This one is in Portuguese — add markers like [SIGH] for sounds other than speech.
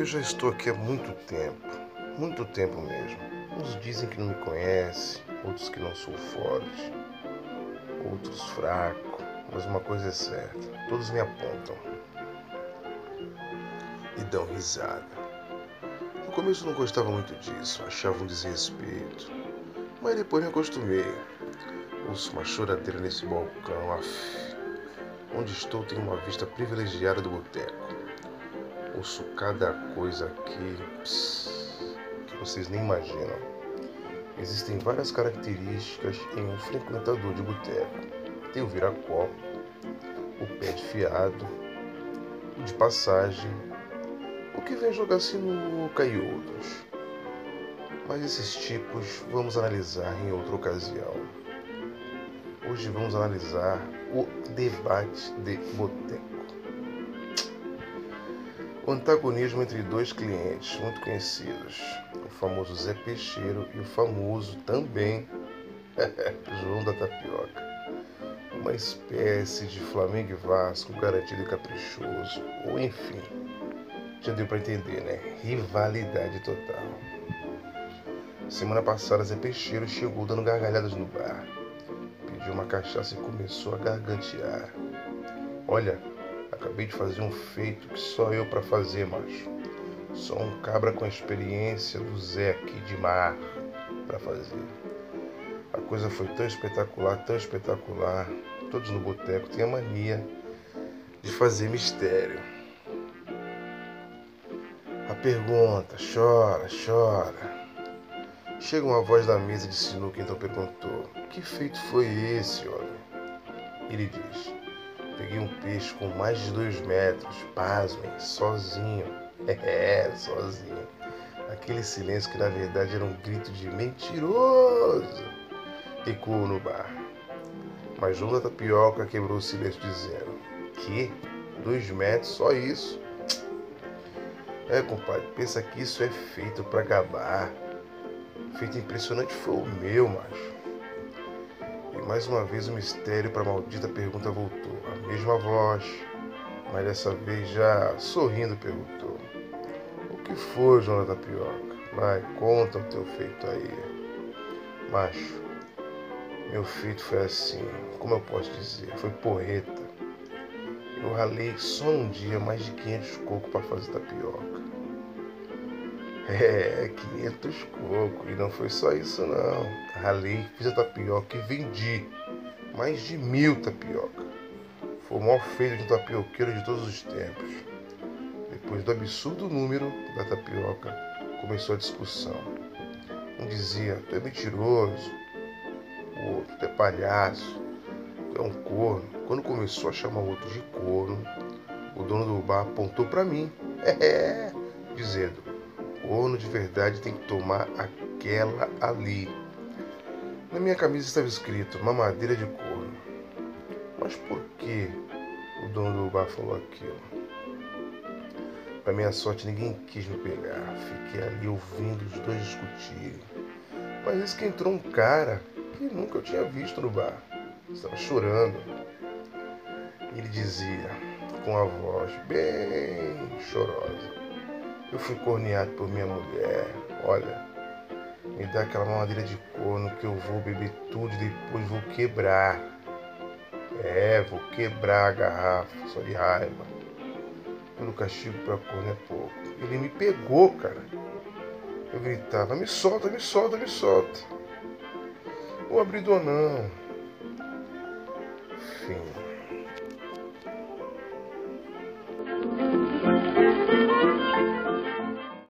Eu já estou aqui há muito tempo, muito tempo mesmo. Uns dizem que não me conhecem, outros que não sou forte, outros fraco, mas uma coisa é certa: todos me apontam e dão risada. No começo não gostava muito disso, achava um desrespeito, mas depois me acostumei. Ouço uma choradeira nesse balcão, af. Onde estou tem uma vista privilegiada do boteco ouço cada coisa aqui pss, que vocês nem imaginam. Existem várias características em um frequentador de boteco. Tem o vira-copo, o pé de fiado, o de passagem, o que vem jogar sinuca e outros. Mas esses tipos vamos analisar em outra ocasião. Hoje vamos analisar o debate de boteco. Antagonismo entre dois clientes muito conhecidos, o famoso Zé Peixeiro e o famoso também [LAUGHS] João da Tapioca. Uma espécie de Flamengo e Vasco garantido e caprichoso, ou enfim, já deu para entender, né? Rivalidade total. Semana passada, Zé Peixeiro chegou dando gargalhadas no bar. Pediu uma cachaça e começou a gargantear. Olha, Acabei de fazer um feito que só eu para fazer, macho. Só um cabra com a experiência do Zé aqui de mar para fazer. A coisa foi tão espetacular, tão espetacular. Todos no boteco têm a mania de fazer mistério. A pergunta, chora, chora. Chega uma voz da mesa de sinuca, então perguntou: Que feito foi esse, homem? Ele diz: Peguei um peixe com mais de dois metros, pasmem, sozinho. [LAUGHS] É, sozinho. Aquele silêncio que na verdade era um grito de mentiroso. Ecoou no bar. Mas João da Tapioca quebrou o silêncio dizendo: Que? Dois metros, só isso? É, compadre, pensa que isso é feito para acabar. Feito impressionante foi o meu, macho. E mais uma vez o mistério para a maldita pergunta voltou. Mesma voz, mas dessa vez já sorrindo perguntou. O que foi, da Tapioca? Vai, conta o teu feito aí. Macho, meu feito foi assim, como eu posso dizer, foi porreta. Eu ralei só um dia mais de 500 cocos para fazer tapioca. É, 500 cocos. E não foi só isso, não. Ralei, fiz a tapioca e vendi mais de mil tapioca. Foi o maior feito de tapioqueiro de todos os tempos. Depois do absurdo número da tapioca, começou a discussão. Um dizia, tu é mentiroso. O outro, tu é palhaço. Tu é um corno. Quando começou a chamar o outro de corno, o dono do bar apontou para mim. É, dizendo, corno de verdade tem que tomar aquela ali. Na minha camisa estava escrito mamadeira de corno. Mas por que o dono do bar falou aquilo? Para minha sorte, ninguém quis me pegar. Fiquei ali ouvindo os dois discutirem. Isso que entrou um cara que nunca eu tinha visto no bar. Estava chorando. Ele dizia, com a voz bem chorosa: Eu fui corneado por minha mulher. Olha, me dá aquela mamadeira de corno que eu vou beber tudo e depois vou quebrar. É, vou quebrar a garrafa, só de raiva. Pelo castigo para corno é pouco. Ele me pegou, cara. Eu gritava, me solta, me solta, me solta. O abridor não.